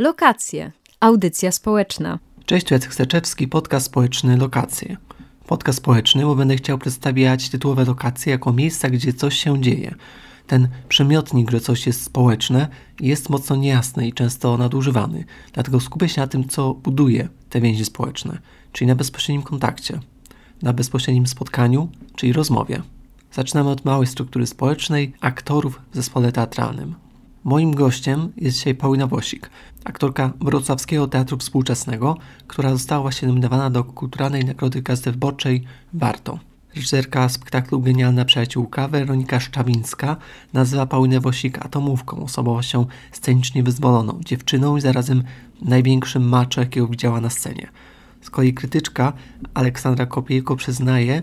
Lokacje. Audycja społeczna. Cześć, tu Jacek Steczewski, podcast społeczny Lokacje. Podcast społeczny, bo będę chciał przedstawiać tytułowe lokacje jako miejsca, gdzie coś się dzieje. Ten przymiotnik, że coś jest społeczne, jest mocno niejasny i często nadużywany. Dlatego skupię się na tym, co buduje te więzi społeczne, czyli na bezpośrednim kontakcie, na bezpośrednim spotkaniu, czyli rozmowie. Zaczynamy od małej struktury społecznej aktorów w zespole teatralnym. Moim gościem jest dzisiaj Paulina Wosik, aktorka Wrocławskiego Teatru Współczesnego, która została właśnie nominowana do Kulturalnej Nagrody Gazety Wyborczej Warto. Reżyserka spektaklu Genialna Przyjaciółka Weronika Szczawińska nazywa Paulinę Wosik atomówką, osobowością scenicznie wyzwoloną, dziewczyną i zarazem największym macho, jakiego widziała na scenie. Z kolei krytyczka Aleksandra Kopiejko przyznaje,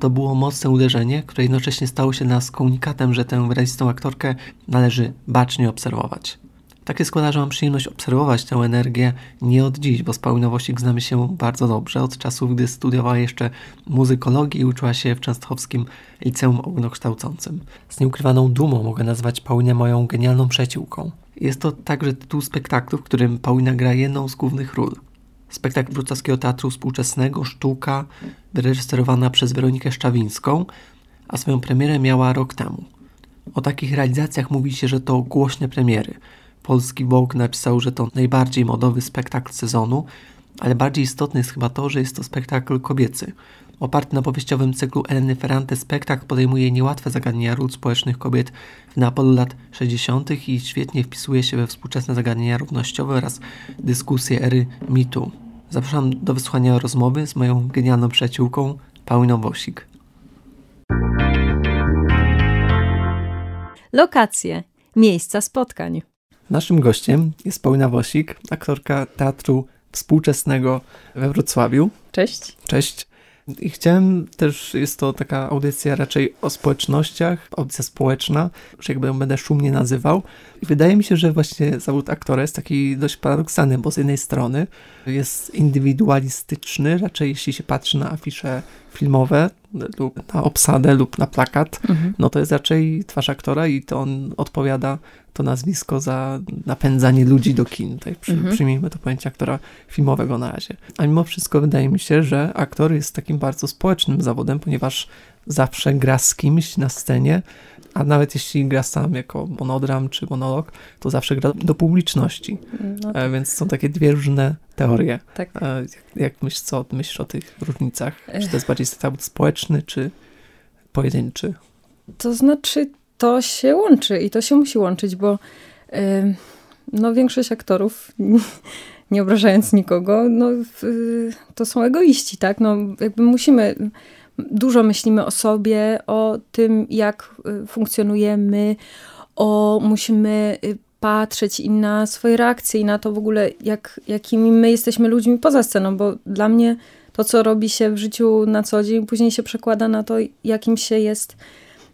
to było mocne uderzenie, które jednocześnie stało się nas komunikatem, że tę wyrazistą aktorkę należy bacznie obserwować. Tak się składa, że mam przyjemność obserwować tę energię nie od dziś, bo z Pauliną znamy się bardzo dobrze, od czasów, gdy studiowała jeszcze muzykologię i uczyła się w Częstochowskim Liceum Ogólnokształcącym. Z nieukrywaną dumą mogę nazwać Paulinę moją genialną przyjaciółką. Jest to także tytuł spektaklu, w którym Paulina gra jedną z głównych ról. Spektakl Wrocławskiego Teatru Współczesnego Sztuka, wyreżyserowana przez Weronikę Szczawińską, a swoją premierę miała rok temu. O takich realizacjach mówi się, że to głośne premiery. Polski Vogue napisał, że to najbardziej modowy spektakl sezonu, ale bardziej istotne jest chyba to, że jest to spektakl kobiecy. Oparty na powieściowym cyklu Eleny Ferrante, spektakl podejmuje niełatwe zagadnienia ról społecznych kobiet w Neapolu lat 60. i świetnie wpisuje się we współczesne zagadnienia równościowe oraz dyskusje ery mitu. Zapraszam do wysłuchania rozmowy z moją genialną przyjaciółką Pauliną Wosik. Lokacje. Miejsca spotkań. Naszym gościem jest Paulina Wosik, aktorka teatru współczesnego we Wrocławiu. Cześć. Cześć. I chciałem też, jest to taka audycja raczej o społecznościach, audycja społeczna, że jakby ją będę szumnie nazywał. I wydaje mi się, że właśnie zawód aktora jest taki dość paradoksalny, bo z jednej strony jest indywidualistyczny, raczej jeśli się patrzy na afisze filmowe lub na obsadę lub na plakat, mhm. no to jest raczej twarz aktora i to on odpowiada to nazwisko za napędzanie ludzi do kin. Tutaj przy, mhm. przyjmijmy to pojęcie aktora filmowego na razie. A mimo wszystko wydaje mi się, że aktor jest takim bardzo społecznym zawodem, ponieważ zawsze gra z kimś na scenie, a nawet jeśli gra sam jako monodram czy monolog, to zawsze gra do publiczności. No tak. Więc są takie dwie różne teorie. Tak. Jak, jak myślisz, co myślisz o tych różnicach? Czy to jest bardziej zawód społeczny, czy pojedynczy? To znaczy, to się łączy i to się musi łączyć, bo no, większość aktorów, nie obrażając nikogo, no, to są egoiści, tak? No, jakby musimy, dużo myślimy o sobie, o tym, jak y, funkcjonujemy, o musimy y, patrzeć i na swoje reakcje i na to w ogóle, jak, jakimi my jesteśmy ludźmi poza sceną, bo dla mnie to, co robi się w życiu na co dzień, później się przekłada na to, jakim się jest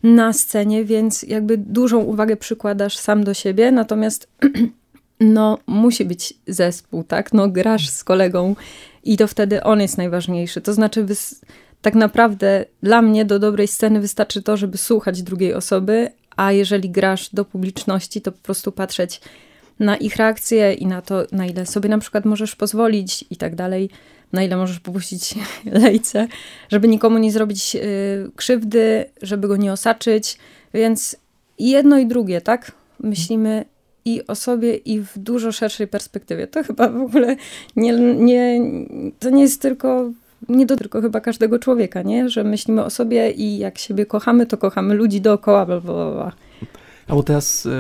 na scenie, więc jakby dużą uwagę przykładasz sam do siebie, natomiast no musi być zespół, tak? No grasz z kolegą i to wtedy on jest najważniejszy. To znaczy tak naprawdę dla mnie do dobrej sceny wystarczy to, żeby słuchać drugiej osoby, a jeżeli grasz do publiczności, to po prostu patrzeć na ich reakcje i na to, na ile sobie na przykład możesz pozwolić i tak dalej na ile możesz popuścić lejce, żeby nikomu nie zrobić y, krzywdy, żeby go nie osaczyć. Więc jedno i drugie, tak? Myślimy i o sobie, i w dużo szerszej perspektywie. To chyba w ogóle nie, nie, to nie jest tylko, nie tylko chyba każdego człowieka, nie? Że myślimy o sobie i jak siebie kochamy, to kochamy ludzi dookoła, bla, bla, bla. A bo teraz y,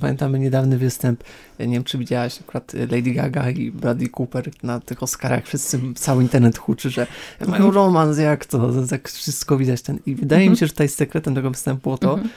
pamiętamy niedawny występ, nie wiem czy widziałaś akurat Lady Gaga i Bradley Cooper na tych Oscarach, wszyscy, cały internet huczy, że mają mhm. romans, jak to, tak wszystko widać. Ten. I wydaje mi mhm. się, że tutaj sekretem tego występu było to, mhm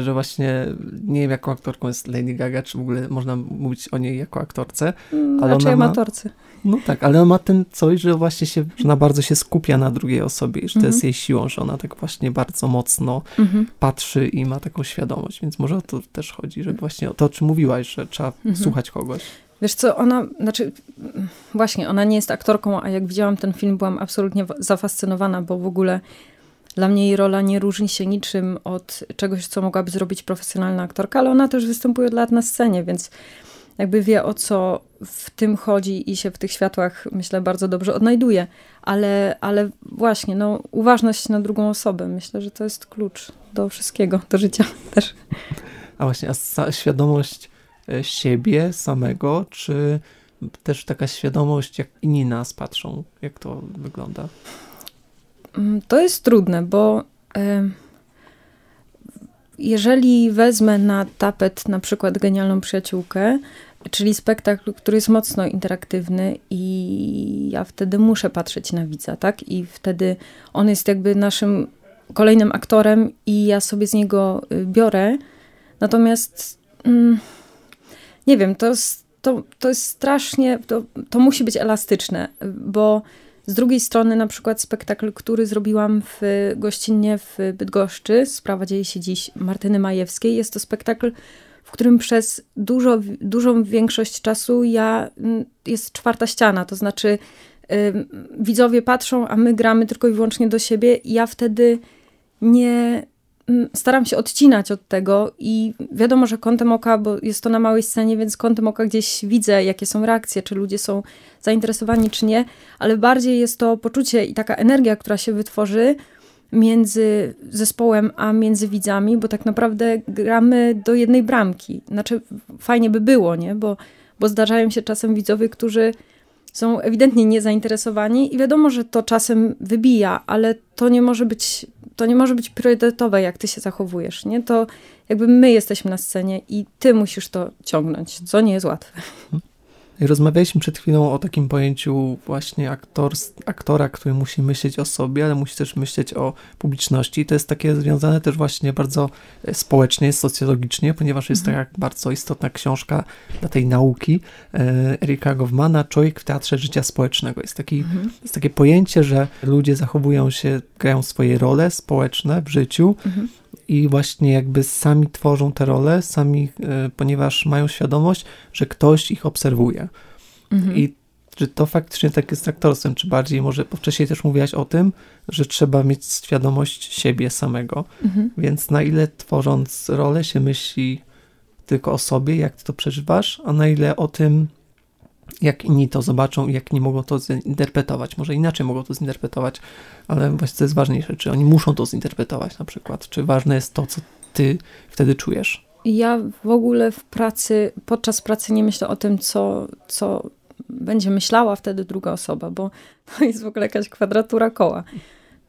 że właśnie nie wiem, jaką aktorką jest Lady Gaga, czy w ogóle można mówić o niej jako aktorce. Mm, ale raczej amatorce. No tak, ale on ma ten coś, że właśnie się, że ona bardzo się skupia na drugiej osobie i że to jest mhm. jej siłą, że ona tak właśnie bardzo mocno mhm. patrzy i ma taką świadomość, więc może o to też chodzi, że właśnie o to, o czym mówiłaś, że trzeba mhm. słuchać kogoś. Wiesz co, ona, znaczy, właśnie, ona nie jest aktorką, a jak widziałam ten film, byłam absolutnie zafascynowana, bo w ogóle dla mnie jej rola nie różni się niczym od czegoś, co mogłaby zrobić profesjonalna aktorka, ale ona też występuje od lat na scenie, więc jakby wie o co, w tym chodzi i się w tych światłach, myślę, bardzo dobrze odnajduje. Ale, ale właśnie, no, uważność na drugą osobę, myślę, że to jest klucz do wszystkiego, do życia też. A właśnie, a świadomość e, siebie samego, czy też taka świadomość, jak inni nas patrzą, jak to wygląda? Mm, to jest trudne, bo jeżeli wezmę na tapet na przykład genialną przyjaciółkę, czyli spektakl, który jest mocno interaktywny i ja wtedy muszę patrzeć na widza, tak? I wtedy on jest jakby naszym kolejnym aktorem i ja sobie z niego y, biorę. Natomiast mm, nie wiem, to jest, to, to jest strasznie, to, to musi być elastyczne, bo z drugiej strony na przykład spektakl, który zrobiłam w gościnnie w Bydgoszczy, sprawa dzieje się dziś Martyny Majewskiej, jest to spektakl, w którym przez dużo, dużą większość czasu ja, mm, jest czwarta ściana, to znaczy widzowie patrzą, a my gramy tylko i wyłącznie do siebie. I ja wtedy nie staram się odcinać od tego i wiadomo, że kątem oka, bo jest to na małej scenie, więc kątem oka gdzieś widzę, jakie są reakcje, czy ludzie są zainteresowani, czy nie, ale bardziej jest to poczucie i taka energia, która się wytworzy między zespołem a między widzami, bo tak naprawdę gramy do jednej bramki. Znaczy, fajnie by było, nie? Bo, bo zdarzają się czasem widzowie, którzy są ewidentnie niezainteresowani i wiadomo, że to czasem wybija, ale to nie może być, to nie może być priorytetowe, jak ty się zachowujesz, nie? To jakby my jesteśmy na scenie i ty musisz to ciągnąć, co nie jest łatwe. Rozmawialiśmy przed chwilą o takim pojęciu właśnie aktor, aktora, który musi myśleć o sobie, ale musi też myśleć o publiczności. I to jest takie związane też właśnie bardzo e, społecznie, socjologicznie, ponieważ jest mhm. taka bardzo istotna książka dla tej nauki e, Erika Goffmana, Człowiek w teatrze życia społecznego. Jest, taki, mhm. jest takie pojęcie, że ludzie zachowują się, grają swoje role społeczne w życiu, mhm i właśnie jakby sami tworzą te role, sami, e, ponieważ mają świadomość, że ktoś ich obserwuje. Mhm. I czy to faktycznie tak jest z aktorstwem, czy bardziej może, wcześniej też mówiłaś o tym, że trzeba mieć świadomość siebie samego, mhm. więc na ile tworząc rolę się myśli tylko o sobie, jak ty to przeżywasz, a na ile o tym, jak inni to zobaczą i jak nie mogą to zinterpretować. Może inaczej mogą to zinterpretować, ale właśnie to jest ważniejsze, czy oni muszą to zinterpretować na przykład, czy ważne jest to, co ty wtedy czujesz. Ja w ogóle w pracy, podczas pracy nie myślę o tym, co, co będzie myślała wtedy druga osoba, bo to jest w ogóle jakaś kwadratura koła.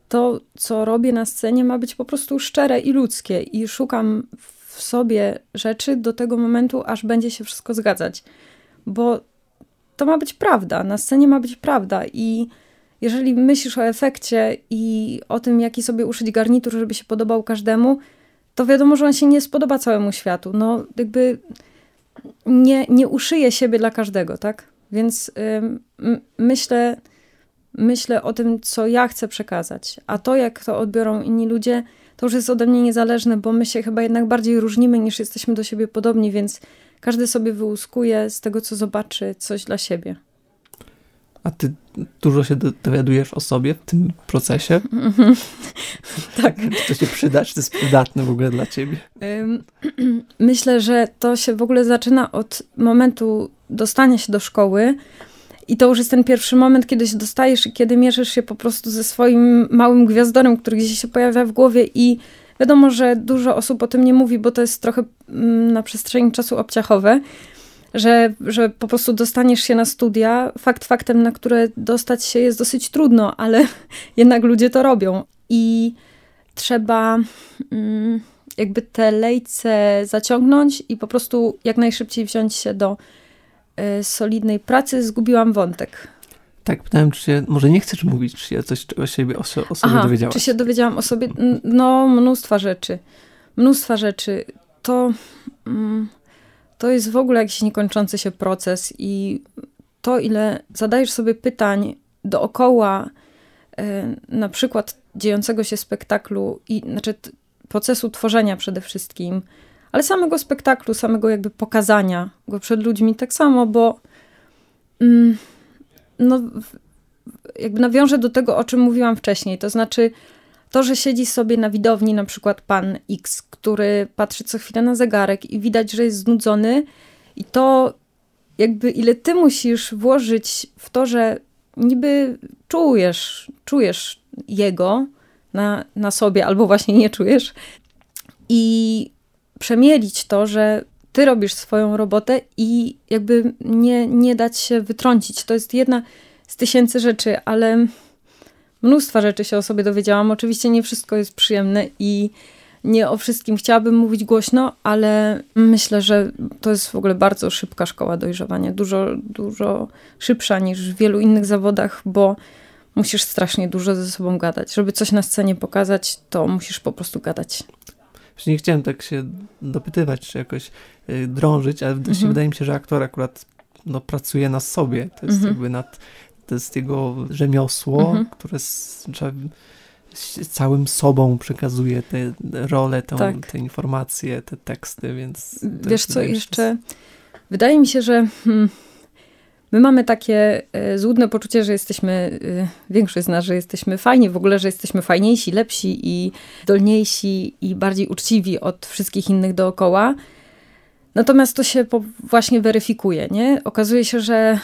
To, co robię na scenie, ma być po prostu szczere i ludzkie, i szukam w sobie rzeczy do tego momentu, aż będzie się wszystko zgadzać. Bo to ma być prawda, na scenie ma być prawda i jeżeli myślisz o efekcie i o tym, jaki sobie uszyć garnitur, żeby się podobał każdemu, to wiadomo, że on się nie spodoba całemu światu. No, jakby nie, nie uszyje siebie dla każdego, tak? Więc myślę, myślę o tym, co ja chcę przekazać. A to, jak to odbiorą inni ludzie, to już jest ode mnie niezależne, bo my się chyba jednak bardziej różnimy niż jesteśmy do siebie podobni, więc każdy sobie wyłuskuje z tego, co zobaczy, coś dla siebie. A ty dużo się dowiadujesz o sobie w tym procesie? tak. Czy to się przyda, czy to jest przydatne w ogóle dla ciebie? Myślę, że to się w ogóle zaczyna od momentu dostania się do szkoły. I to już jest ten pierwszy moment, kiedy się dostajesz i kiedy mierzysz się po prostu ze swoim małym gwiazdorem, który gdzieś się pojawia w głowie i Wiadomo, że dużo osób o tym nie mówi, bo to jest trochę mm, na przestrzeni czasu obciachowe, że, że po prostu dostaniesz się na studia, fakt faktem, na które dostać się jest dosyć trudno, ale jednak ludzie to robią. I trzeba mm, jakby te lejce zaciągnąć i po prostu jak najszybciej wziąć się do y, solidnej pracy. Zgubiłam wątek. Tak, pytałem, czy się, może nie chcesz mówić, czy się coś o siebie, o, o sobie Aha, dowiedziałaś. czy się dowiedziałam o sobie? No, mnóstwa rzeczy. Mnóstwa rzeczy. To, mm, to jest w ogóle jakiś niekończący się proces i to, ile zadajesz sobie pytań dookoła e, na przykład dziejącego się spektaklu i znaczy procesu tworzenia przede wszystkim, ale samego spektaklu, samego jakby pokazania go przed ludźmi tak samo, bo mm, no, jakby nawiążę do tego, o czym mówiłam wcześniej. To znaczy, to, że siedzi sobie na widowni na przykład pan X, który patrzy co chwilę na zegarek i widać, że jest znudzony, i to jakby ile ty musisz włożyć w to, że niby czujesz, czujesz jego na, na sobie, albo właśnie nie czujesz i przemielić to, że ty robisz swoją robotę i jakby nie, nie dać się wytrącić. To jest jedna z tysięcy rzeczy, ale mnóstwa rzeczy się o sobie dowiedziałam. Oczywiście nie wszystko jest przyjemne i nie o wszystkim chciałabym mówić głośno, ale myślę, że to jest w ogóle bardzo szybka szkoła dojrzewania. Dużo, dużo szybsza niż w wielu innych zawodach, bo musisz strasznie dużo ze sobą gadać. Żeby coś na scenie pokazać, to musisz po prostu gadać. Właśnie nie chciałem tak się dopytywać, czy jakoś y, drążyć, ale mhm. wydaje mi się, że aktor akurat no, pracuje na sobie. To jest mhm. jakby nad, to jest jego rzemiosło, mhm. które trzeba całym sobą przekazuje te role, tą, tak. te informacje, te teksty, więc... Wiesz co, jeszcze... Wydaje mi się, że hmm, my mamy takie e, złudne poczucie, że jesteśmy, e, większość z nas, że jesteśmy fajni, w ogóle, że jesteśmy fajniejsi, lepsi i dolniejsi i bardziej uczciwi od wszystkich innych dookoła. Natomiast to się właśnie weryfikuje, nie? Okazuje się, że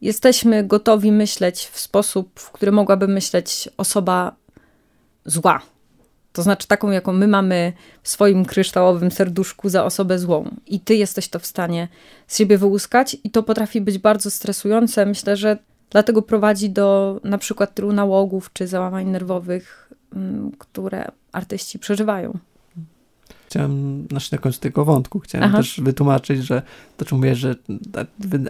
jesteśmy gotowi myśleć w sposób, w który mogłaby myśleć osoba zła. To znaczy taką, jaką my mamy w swoim kryształowym serduszku za osobę złą. I ty jesteś to w stanie z siebie wyłuskać i to potrafi być bardzo stresujące. Myślę, że dlatego prowadzi do na przykład tylu nałogów czy załamań nerwowych, mm, które artyści przeżywają. Chciałem, znaczy na końcu tego wątku, chciałem Aha. też wytłumaczyć, że to czym mówię, że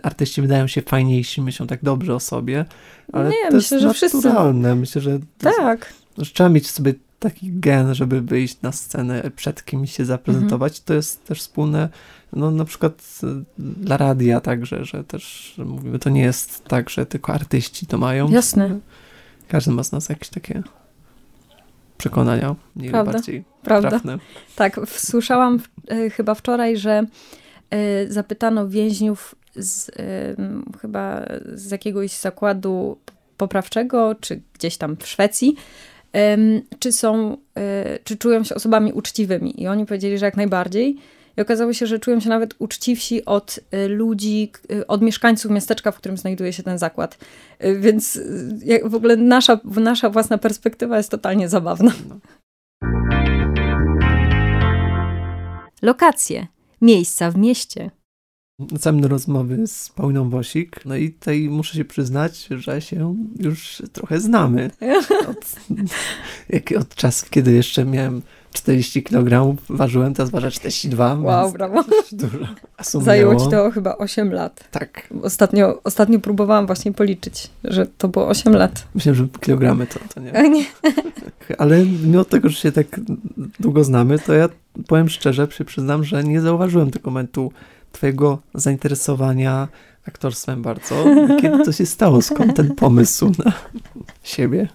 artyści wydają się fajniejsi, myślą tak dobrze o sobie, ale Nie, to myślę, jest że naturalne. Wszyscy... Myślę, że tak. Jest, że trzeba mieć sobie taki gen, żeby wyjść na scenę, przed kimś się zaprezentować. Mhm. To jest też wspólne, no na przykład e, dla radia także, że też że mówimy, to nie jest tak, że tylko artyści to mają. Jasne. Każdy ma z nas jakieś takie przekonania, nie Prawda? bardziej Prawda. trafne. Tak, słyszałam e, chyba wczoraj, że e, zapytano więźniów z, chyba z jakiegoś zakładu poprawczego, czy gdzieś tam w Szwecji, czy są, e, czy czują się osobami uczciwymi. I oni powiedzieli, że jak najbardziej. I okazało się, że czują się nawet uczciwsi od e, ludzi, e, od mieszkańców miasteczka, w którym znajduje się ten zakład. Więc w ogóle nasza, nasza własna perspektywa jest totalnie zabawna. Lokacje. Miejsca w mieście. Wracamy rozmowy z Pauliną Wosik. No i tutaj muszę się przyznać, że się już trochę znamy. Od, jak, od czasów, kiedy jeszcze miałem 40 kg, ważyłem, teraz ważę 42. Wow, brawo. Dużo. Zajęło ci to chyba 8 lat. Tak. Ostatnio, ostatnio próbowałam właśnie policzyć, że to było 8 lat. Myślę, że kilogramy to, to nie. nie. Ale mimo tego, że się tak długo znamy, to ja powiem szczerze, przyznam, że nie zauważyłem tego momentu twojego zainteresowania aktorstwem bardzo. Kiedy to się stało? Skąd ten pomysł na siebie?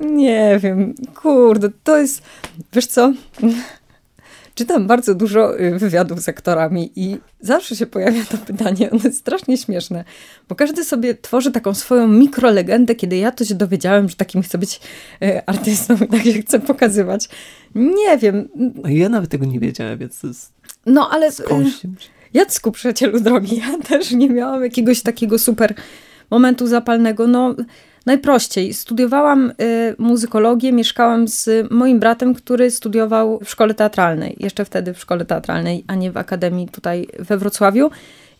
Nie wiem, kurde, to jest, wiesz co, czytam bardzo dużo y, wywiadów z aktorami i zawsze się pojawia to pytanie, ono jest strasznie śmieszne, bo każdy sobie tworzy taką swoją mikrolegendę, kiedy ja to się dowiedziałem, że takim chcę być y, artystą i tak się chcę pokazywać. Nie wiem. Ja nawet tego nie wiedziałem, więc to jest no ale... Skądś. Jacku, przyjacielu drogi, ja też nie miałam jakiegoś takiego super momentu zapalnego. No, najprościej. Studiowałam y, muzykologię, mieszkałam z moim bratem, który studiował w szkole teatralnej. Jeszcze wtedy w szkole teatralnej, a nie w akademii tutaj we Wrocławiu.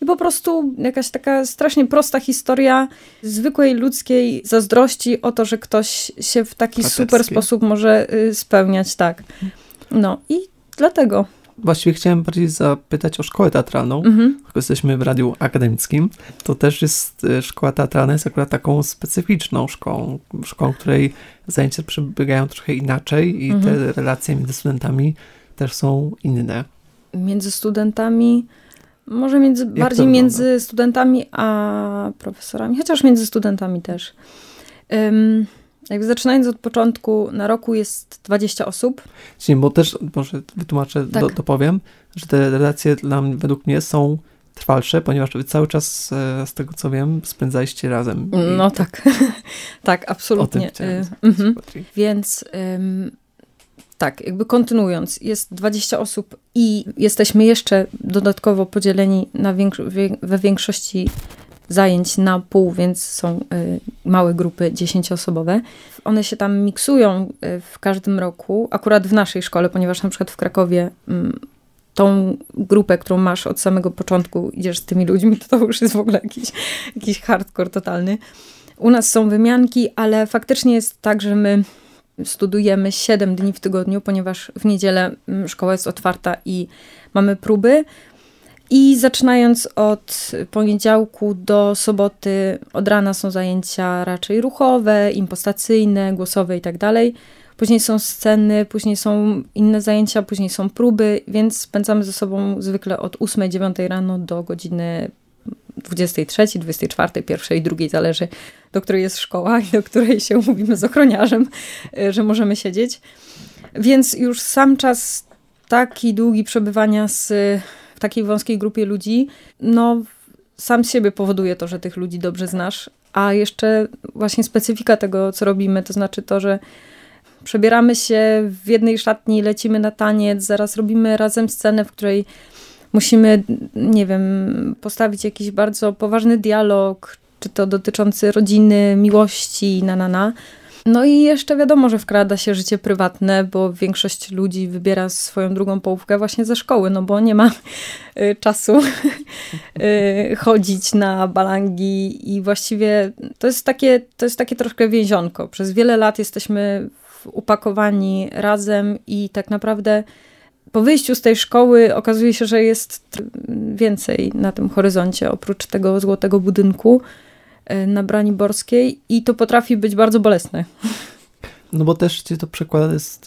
I po prostu jakaś taka strasznie prosta historia zwykłej ludzkiej zazdrości o to, że ktoś się w taki super sposób może y, spełniać, tak. No i dlatego właściwie chciałem bardziej zapytać o szkołę teatralną. Mhm. Jesteśmy w radiu akademickim. To też jest, e, szkoła teatralna jest akurat taką specyficzną szkołą, szkołą, której zajęcia przebiegają trochę inaczej i mhm. te relacje między studentami też są inne. Między studentami, może między, bardziej między studentami a profesorami, chociaż między studentami też. Um, jakby zaczynając od początku, na roku jest 20 osób. Czyli, bo też, może wytłumaczę, tak. do, dopowiem, że te relacje dla według mnie są trwalsze, ponieważ wy cały czas, e, z tego co wiem, spędzaliście razem. No tak, tak, absolutnie. O tym y mhm. Więc ym, tak, jakby kontynuując, jest 20 osób i jesteśmy jeszcze dodatkowo podzieleni na większo we większości zajęć na pół, więc są y, małe grupy dziesięcioosobowe. One się tam miksują y, w każdym roku, akurat w naszej szkole, ponieważ na przykład w Krakowie y, tą grupę, którą masz od samego początku, idziesz z tymi ludźmi, to to już jest w ogóle jakiś, jakiś hardcore totalny. U nas są wymianki, ale faktycznie jest tak, że my studujemy 7 dni w tygodniu, ponieważ w niedzielę mm, szkoła jest otwarta i mamy próby. I zaczynając od poniedziałku do soboty, od rana są zajęcia raczej ruchowe, impostacyjne, głosowe i tak. Później są sceny, później są inne zajęcia, później są próby, więc spędzamy ze sobą zwykle od 8-9 rano do godziny 23, 24, 1, 2, zależy do której jest szkoła i do której się umówimy z ochroniarzem, e, że możemy siedzieć. Więc już sam czas taki długi przebywania z, w takiej wąskiej grupie ludzi, no sam z siebie powoduje to, że tych ludzi dobrze znasz, a jeszcze właśnie specyfika tego, co robimy, to znaczy to, że przebieramy się w jednej szatni, lecimy na taniec, zaraz robimy razem scenę, w której musimy, nie wiem, postawić jakiś bardzo poważny dialog, czy to dotyczący rodziny, miłości, na na na. No i jeszcze wiadomo, że wkrada się życie prywatne, bo większość ludzi wybiera swoją drugą połówkę właśnie ze szkoły, no bo nie ma y, czasu y, chodzić na balangi i właściwie to jest takie, to jest takie troszkę więzionko. Przez wiele lat jesteśmy upakowani razem i tak naprawdę po wyjściu z tej szkoły okazuje się, że jest więcej na tym horyzoncie, oprócz tego złotego budynku e, na Braniborskiej i to potrafi być bardzo bolesne. No bo też ci to przekłada z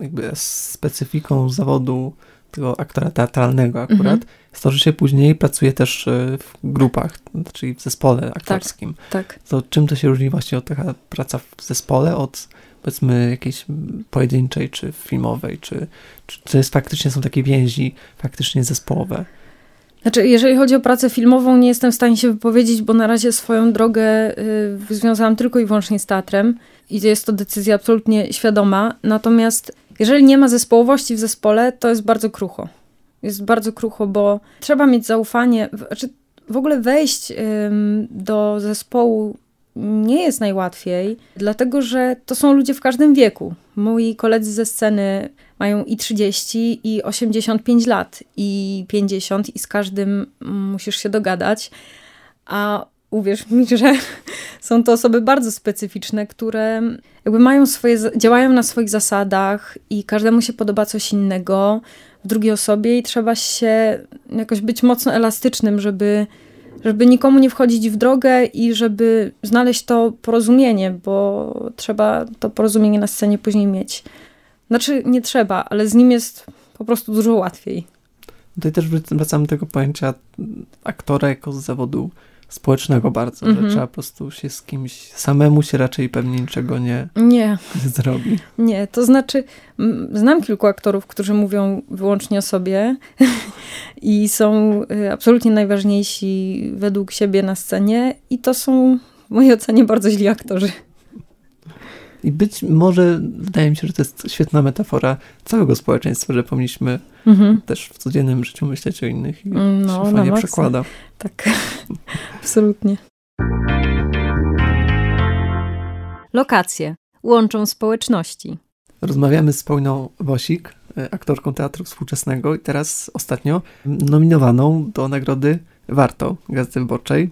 jakby specyfiką zawodu tego aktora teatralnego akurat, mhm. jest to, że się później pracuje też e, w grupach, czyli w zespole aktorskim. Tak, tak. To czym to się różni właśnie od taka praca w zespole od powiedzmy jakiejś pojedynczej, czy filmowej, czy, czy to jest faktycznie są takie więzi faktycznie zespołowe? Znaczy, jeżeli chodzi o pracę filmową, nie jestem w stanie się wypowiedzieć, bo na razie swoją drogę y, związałam tylko i wyłącznie z teatrem i jest to decyzja absolutnie świadoma. Natomiast jeżeli nie ma zespołowości w zespole, to jest bardzo krucho. Jest bardzo krucho, bo trzeba mieć zaufanie. Znaczy, w ogóle wejść y, do zespołu nie jest najłatwiej, dlatego że to są ludzie w każdym wieku. Moi koledzy ze sceny mają i 30, i 85 lat, i 50, i z każdym musisz się dogadać. A uwierz mi, że są to osoby bardzo specyficzne, które jakby mają swoje, działają na swoich zasadach i każdemu się podoba coś innego w drugiej osobie i trzeba się jakoś być mocno elastycznym, żeby żeby nikomu nie wchodzić w drogę i żeby znaleźć to porozumienie, bo trzeba to porozumienie na scenie później mieć. Znaczy, nie trzeba, ale z nim jest po prostu dużo łatwiej. Tutaj też wracamy do tego pojęcia aktora jako zawodu społecznego bardzo, że mhm. trzeba po prostu się z kimś, samemu się raczej pewnie niczego nie, nie. nie zrobi. Nie, to znaczy znam kilku aktorów, którzy mówią wyłącznie o sobie i są y, absolutnie najważniejsi według siebie na scenie i to są w mojej ocenie bardzo źli aktorzy. I być może, wydaje mi się, że to jest świetna metafora całego społeczeństwa, że powinniśmy mhm. też w codziennym życiu myśleć o innych i no, się fajnie przekłada. Tak, absolutnie. Lokacje łączą społeczności. Rozmawiamy z Pauliną Wosik, e, aktorką teatru współczesnego i teraz ostatnio nominowaną do nagrody Warto Gazety Wyborczej.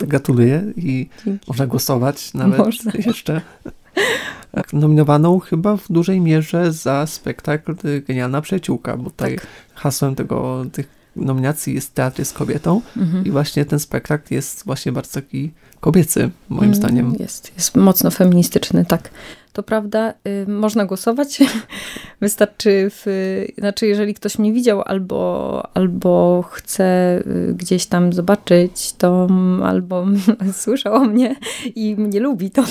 Gratuluję i Dzięki. można głosować nawet można. jeszcze. Nominowaną chyba w dużej mierze za spektakl Genialna Przyjaciółka, bo tutaj tak. hasłem tego, tych nominacji jest Teatr jest kobietą mhm. i właśnie ten spektakl jest właśnie bardzo taki kobiecy, moim mm, zdaniem. Jest, jest mocno feministyczny, tak. To prawda, y, można głosować. Wystarczy, w, znaczy jeżeli ktoś mnie widział albo, albo chce y, gdzieś tam zobaczyć, to albo słyszał o mnie i mnie lubi, to,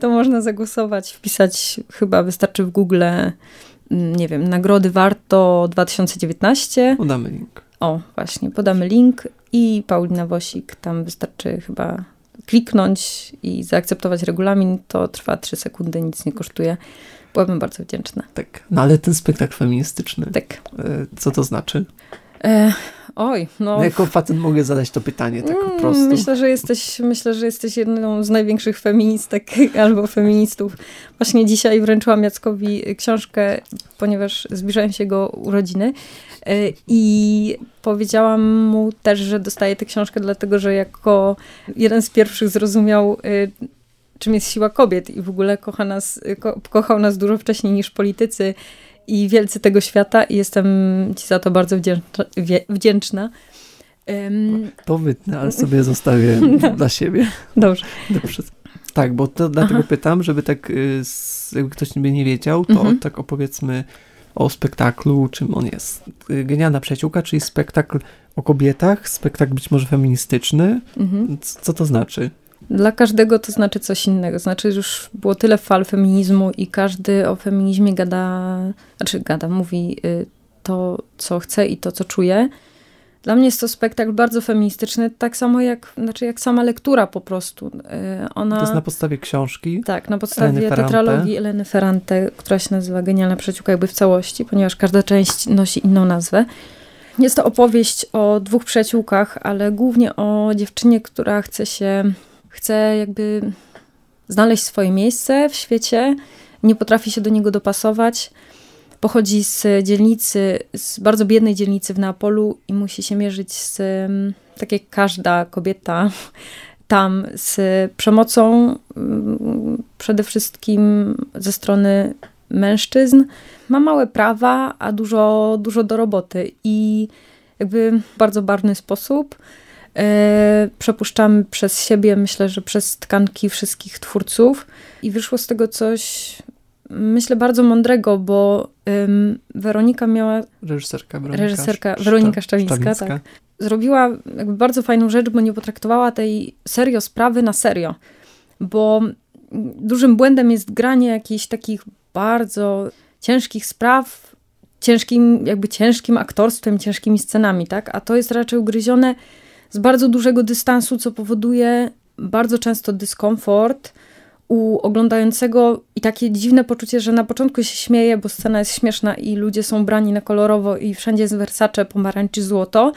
to można zagłosować, wpisać chyba wystarczy w Google mm, nie wiem, nagrody warto 2019. Podamy link. O, właśnie, podamy link i Paulina Wosik, tam wystarczy chyba kliknąć i zaakceptować regulamin, to trwa 3 sekundy, nic nie kosztuje. byłabym bardzo wdzięczna. Tak, no ale ten spektakl feministyczny, Tak. e, co to znaczy? E, oj, no. No, jako facet mogę zadać to pytanie tak po Mm, prostu. Myślę, że jesteś, myślę, że jesteś jedną z największych feministek albo feministów. Właśnie dzisiaj wręczyłam Jackowi książkę, ponieważ zbliżają się jego urodziny. E, I powiedziałam mu też, że dostaję tę książkę, dlatego że jako jeden z pierwszych zrozumiał, e, czym jest siła kobiet i w ogóle kocha nas, ko, kochał nas dużo wcześniej niż politycy i wielcy tego świata i jestem ci za to bardzo wdzięczna. Em, To wytnę, ale sobie zostawię dla siebie. Dobrze. Dobrze. Tak, bo to dlatego Aha. pytam, żeby tak, y, jakby ktoś niby nie wiedział, to Mhm. tak opowiedzmy o spektaklu, czym on jest. Y, Genialna przyjaciółka, czyli spektakl o kobietach, spektakl być może feministyczny. Mhm. Co to znaczy? Dla każdego to znaczy coś innego. Znaczy, już było tyle fal feminizmu i każdy o feminizmie gada, znaczy gada, mówi y, to, co chce i to, co czuje. Dla mnie jest to spektakl bardzo feministyczny, tak samo jak, znaczy jak sama lektura po prostu. Y, Ona, To jest na podstawie książki. tak, na podstawie Eleny tetralogii Eleny Ferrante, która się nazywa Genialna przyjaciółka jakby w całości, ponieważ każda część nosi inną nazwę. Jest to opowieść o dwóch przyjaciółkach, ale głównie o dziewczynie, która chce się, chce jakby znaleźć swoje miejsce w świecie, nie potrafi się do niego dopasować. Pochodzi z dzielnicy, z bardzo biednej dzielnicy w Neapolu i musi się mierzyć z, mm, tak jak każda kobieta tam, z przemocą mm, przede wszystkim ze strony mężczyzn. Ma małe prawa, a dużo, dużo do roboty i jakby w bardzo barwny sposób przepuszczamy przez siebie, myślę, że przez tkanki wszystkich twórców i wyszło z tego coś, myślę, bardzo mądrego, bo ym, Weronika miała Reżyserka Weronika, Reżyserka Szcz- Weronika Szczawińska, Szczawińska. tak. zrobiła jakby bardzo fajną rzecz, bo nie potraktowała tej serio sprawy na serio. Bo dużym błędem jest granie jakichś takich bardzo ciężkich spraw, ciężkim, jakby ciężkim aktorstwem, ciężkimi scenami, tak? A to jest raczej ugryzione z bardzo dużego dystansu, co powoduje bardzo często dyskomfort u oglądającego i takie dziwne poczucie, że na początku się śmieje, bo scena jest śmieszna i ludzie są brani na kolorowo i wszędzie jest Versace, pomarańczy, złoto,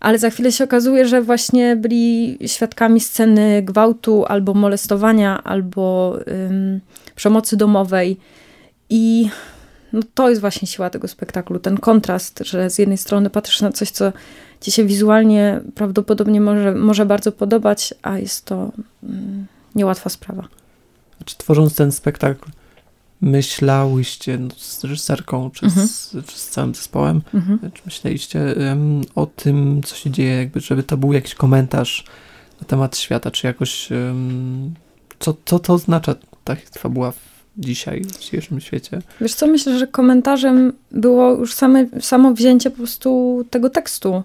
ale za chwilę się okazuje, że właśnie byli świadkami sceny gwałtu albo molestowania, albo ym, przemocy domowej. I no to jest właśnie siła tego spektaklu, ten kontrast, że z jednej strony patrzysz na coś, co ci się wizualnie prawdopodobnie może, może bardzo podobać, a jest to mm, niełatwa sprawa. Czy tworząc ten spektakl myślałyście no, z reżyserką, czy, Mhm. z, z całym zespołem, Mhm. czy myśleliście em, o tym, co się dzieje, jakby, żeby to był jakiś komentarz na temat świata, czy jakoś em, co, co to oznacza ta fabuła w dzisiaj, w dzisiejszym świecie? Wiesz co, myślę, że komentarzem było już same, samo wzięcie po prostu tego tekstu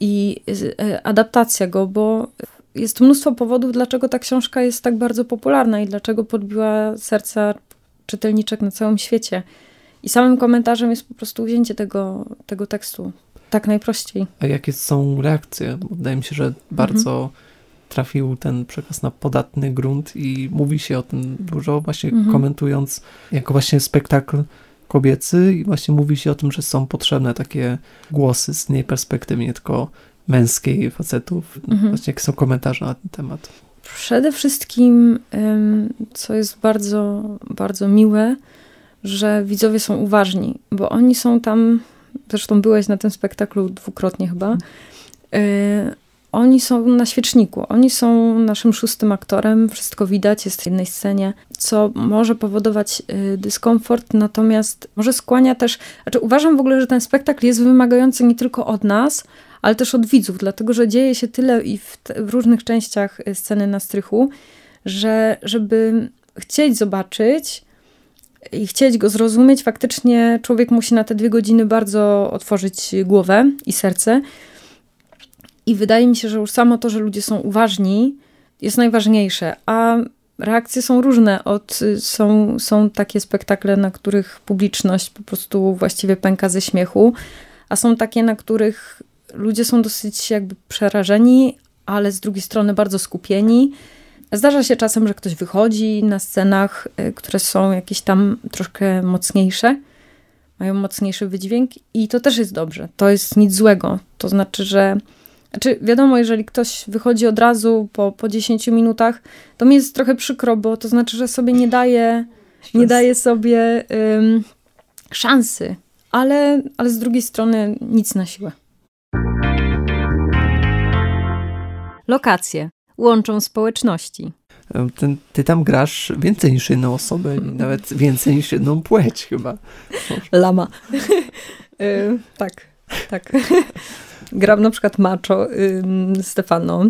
i e, adaptacja go, bo jest mnóstwo powodów, dlaczego ta książka jest tak bardzo popularna i dlaczego podbiła serca czytelniczek na całym świecie. I samym komentarzem jest po prostu wzięcie tego, tego tekstu. Tak najprościej. A jakie są reakcje? Wydaje mi się, że bardzo trafił ten przekaz na podatny grunt i mówi się o tym dużo, właśnie Mhm. komentując jako właśnie spektakl kobiecy i właśnie mówi się o tym, że są potrzebne takie głosy z innej perspektywy, nie tylko męskiej facetów. Mhm. Właśnie jakie są komentarze na ten temat? Przede wszystkim, co jest bardzo, bardzo miłe, że widzowie są uważni, bo oni są tam, zresztą byłeś na tym spektaklu dwukrotnie chyba, y, oni są na świeczniku, oni są naszym szóstym aktorem, wszystko widać, jest w jednej scenie, co może powodować y, dyskomfort, natomiast może skłania też, znaczy uważam w ogóle, że ten spektakl jest wymagający nie tylko od nas, ale też od widzów, dlatego że dzieje się tyle i w, te, w różnych częściach y, sceny na strychu, że żeby chcieć zobaczyć i chcieć go zrozumieć, faktycznie człowiek musi na te dwie godziny bardzo otworzyć głowę i serce. I wydaje mi się, że już samo to, że ludzie są uważni, jest najważniejsze. A reakcje są różne. Od, y, są, są takie spektakle, na których publiczność po prostu właściwie pęka ze śmiechu, a są takie, na których ludzie są dosyć jakby przerażeni, ale z drugiej strony bardzo skupieni. Zdarza się czasem, że ktoś wychodzi na scenach, y, które są jakieś tam troszkę mocniejsze, mają mocniejszy wydźwięk i to też jest dobrze. To jest nic złego. To znaczy, że znaczy, wiadomo, jeżeli ktoś wychodzi od razu po, po 10 minutach, to mi jest trochę przykro, bo to znaczy, że sobie nie daje, nie daje sobie um, szansy, ale, ale z drugiej strony nic na siłę. Lokacje łączą społeczności. Ten, ty tam grasz więcej niż jedną osobę, nawet więcej niż jedną płeć chyba. Lama. y, tak, tak. Gram na przykład Macho y, Stefano,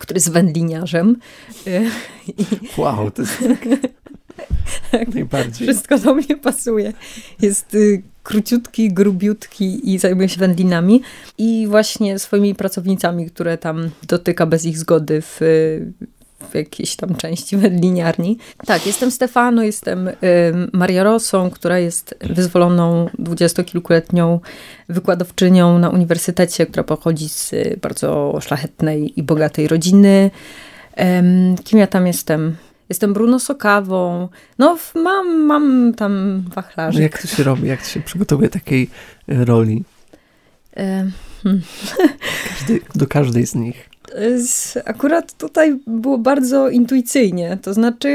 który jest wędliniarzem. Y, wow, to jest tak, najbardziej. Wszystko do mnie pasuje. Jest y, króciutki, grubiutki i zajmuje się wędlinami. I właśnie swoimi pracownicami, które tam dotyka bez ich zgody w, w jakiejś tam części wędliniarni. Tak, jestem Stefano, jestem y, Maria Rosą, która jest wyzwoloną dwudziestokilkuletnią wykładowczynią na uniwersytecie, która pochodzi z bardzo szlachetnej i bogatej rodziny. Kim ja tam jestem? Jestem Bruno Sokawą. No, mam, mam tam wachlarzy. No jak to się robi? Jak to się przygotowuje takiej e, roli? Hmm. Każdy, do każdej z nich. Akurat tutaj było bardzo intuicyjnie. To znaczy,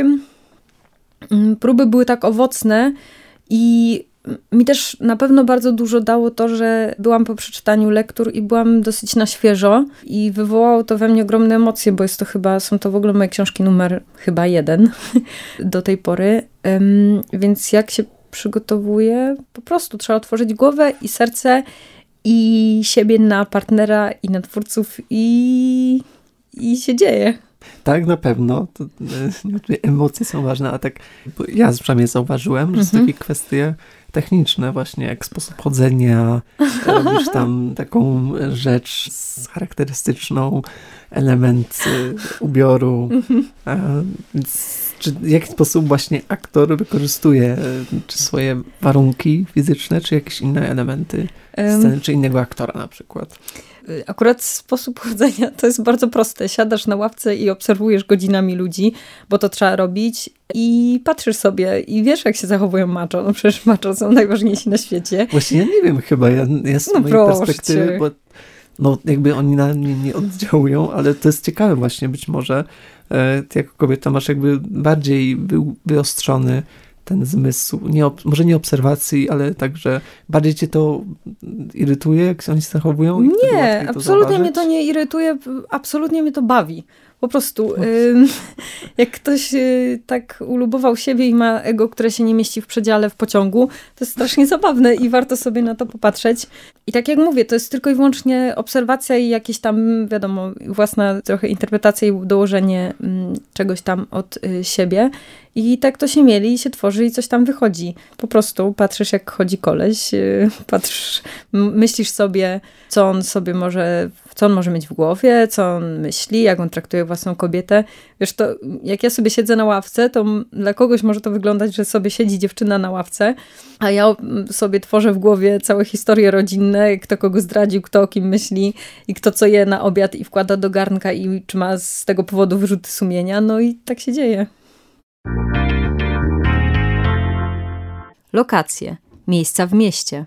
mm, próby były tak owocne i mi też na pewno bardzo dużo dało to, że byłam po przeczytaniu lektur i byłam dosyć na świeżo i wywołało to we mnie ogromne emocje, bo jest to chyba, są to w ogóle moje książki numer chyba jeden do tej pory. Więc jak się przygotowuję, po prostu trzeba otworzyć głowę i serce i siebie na partnera i na twórców i, i się dzieje. Tak, na pewno. To, e, emocje są ważne, a tak ja przynajmniej zauważyłem, że mhm. są takie kwestie techniczne właśnie, jak sposób chodzenia, robisz tam taką rzecz charakterystyczną, element ubioru. Więc czy w jaki sposób właśnie aktor wykorzystuje e, czy swoje warunki fizyczne, czy jakieś inne elementy sceny, czy innego aktora na przykład? Y, akurat sposób chodzenia to jest bardzo proste. Siadasz na ławce i obserwujesz godzinami ludzi, bo to trzeba robić i patrzysz sobie i wiesz, jak się zachowują maczo. No przecież maczo są najważniejsi na świecie. Właśnie ja nie wiem chyba, ja, ja z no mojej perspektywy, bo no jakby oni na mnie nie oddziałują, ale to jest ciekawe właśnie, być może e, ty jako kobieta masz jakby bardziej wy, wyostrzony ten zmysł, nie, może nie obserwacji, ale także bardziej cię to irytuje, jak oni się zachowują? Nie, absolutnie mnie to nie irytuje, absolutnie mnie to bawi. Po prostu, jak ktoś y, tak ulubował siebie i ma ego, które się nie mieści w przedziale w pociągu, to jest strasznie zabawne i warto sobie na to popatrzeć. I tak jak mówię, to jest tylko i wyłącznie obserwacja i jakieś tam, wiadomo, własna trochę interpretacja i dołożenie czegoś tam od y, siebie. I tak to się mieli i się tworzy i coś tam wychodzi. Po prostu patrzysz jak chodzi koleś, y, patrzysz, myślisz sobie, co on sobie może, co on może mieć w głowie, co on myśli, jak on traktuje własną kobietę. Wiesz, to jak ja sobie siedzę na ławce, to dla kogoś może to wyglądać, że sobie siedzi dziewczyna na ławce, a ja sobie tworzę w głowie całe historie rodzinne, kto kogo zdradził, kto o kim myśli i kto co je na obiad i wkłada do garnka i czy ma z tego powodu wyrzuty sumienia. No i tak się dzieje. Lokacje. Miejsca w mieście.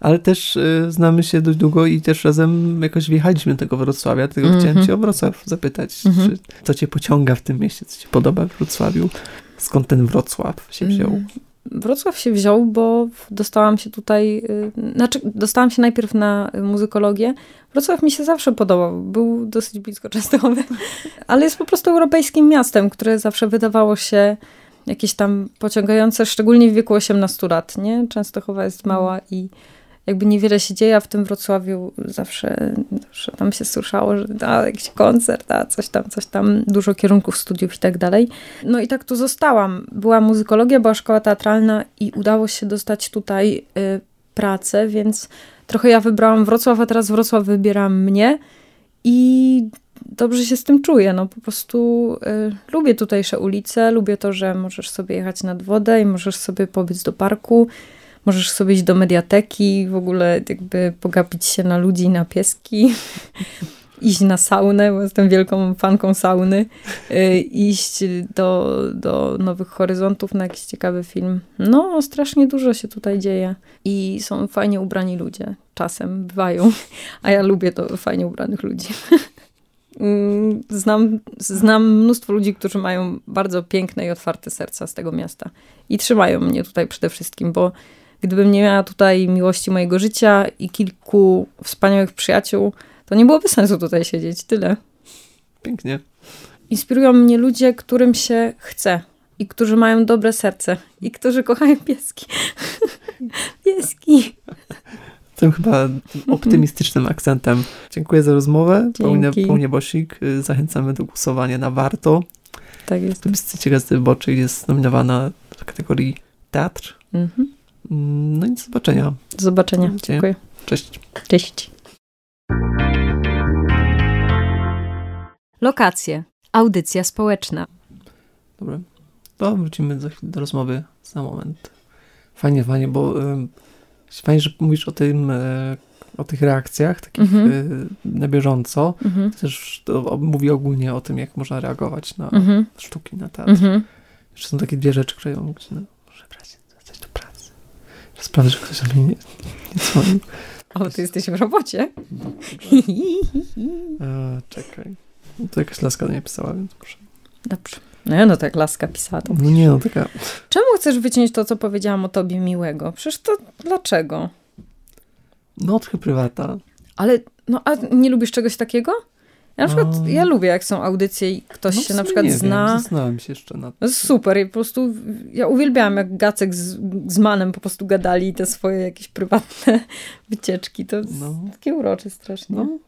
Ale też y, znamy się dość długo i też razem jakoś wjechaliśmy do tego Wrocławia, dlatego mm -hmm. chciałem cię o Wrocław zapytać, mm -hmm. czy, co cię pociąga w tym mieście, co ci podoba w Wrocławiu, skąd ten Wrocław się wziął? Mm. Wrocław się wziął, bo dostałam się tutaj, y, znaczy dostałam się najpierw na muzykologię. Wrocław mi się zawsze podobał, był dosyć blisko Częstochowy, ale jest po prostu europejskim miastem, które zawsze wydawało się jakieś tam pociągające, szczególnie w wieku 18 lat, nie? Częstochowa jest mała i jakby niewiele się dzieje, a w tym Wrocławiu zawsze, zawsze tam się słyszało, że da, jakiś koncert, a coś tam, coś tam, dużo kierunków studiów i tak dalej. No i tak tu zostałam. Była muzykologia, była szkoła teatralna i udało się dostać tutaj y, pracę, więc trochę ja wybrałam Wrocław, a teraz Wrocław wybieram mnie i dobrze się z tym czuję. No po prostu y, lubię tutejsze ulice, lubię to, że możesz sobie jechać nad wodę i możesz sobie pobyć do parku możesz sobie iść do mediateki, w ogóle jakby pogapić się na ludzi, na pieski. iść na saunę, bo jestem wielką fanką sauny, y, iść do, do Nowych Horyzontów na jakiś ciekawy film. No, strasznie dużo się tutaj dzieje i są fajnie ubrani ludzie. Czasem bywają, a ja lubię to fajnie ubranych ludzi. Mm, znam, znam mnóstwo ludzi, którzy mają bardzo piękne i otwarte serca z tego miasta. I trzymają mnie tutaj przede wszystkim, bo gdybym nie miała tutaj miłości mojego życia i kilku wspaniałych przyjaciół, to nie byłoby sensu tutaj siedzieć. Tyle. Pięknie. Inspirują mnie ludzie, którym się chce i którzy mają dobre serce i którzy kochają pieski. pieski. Tym chyba optymistycznym akcentem. Dziękuję za rozmowę. Paulina. Paulinie Bosik. Y, Zachęcamy do głosowania na Warto. Tak jest. Plebiscycie Gazety Wyborczej jest nominowana w kategorii teatr. Mhm. Mm, No i do zobaczenia. Do zobaczenia. Dziękuję. Dziękuję. Cześć. Cześć. Lokacje. Audycja społeczna. Dobra. To wrócimy za chwilę do rozmowy za moment. Fajnie, fajnie, bo ym, fajnie, że mówisz o tym, e, o tych reakcjach takich Mhm. e, na bieżąco. Mhm. Też to o- mówi ogólnie o tym, jak można reagować na Mhm. sztuki, na teatr. Mhm. Jeszcze są takie dwie rzeczy, które ja no, muszę brać, wracać do pracy. Sprawdzę, że ktoś do mnie nie, nie dzwonił. O, ty jesteś w robocie? E, czekaj. No to jakaś laska do mnie pisała, więc muszę. Dobrze. No ja no tak laska pisała. To. No nie, no taka. Czemu chcesz wyciąć to, co powiedziałam o tobie miłego? Przecież to dlaczego? No trochę prywata. Ale, no a nie lubisz czegoś takiego? Ja na przykład, No. ja lubię, jak są audycje i ktoś no, się na przykład nie Wiem, zna. zastanawiam się jeszcze nad No jest super i po prostu ja uwielbiałam, jak Gacek z, z Manem po prostu gadali te swoje jakieś prywatne wycieczki. To No. takie urocze strasznie. No,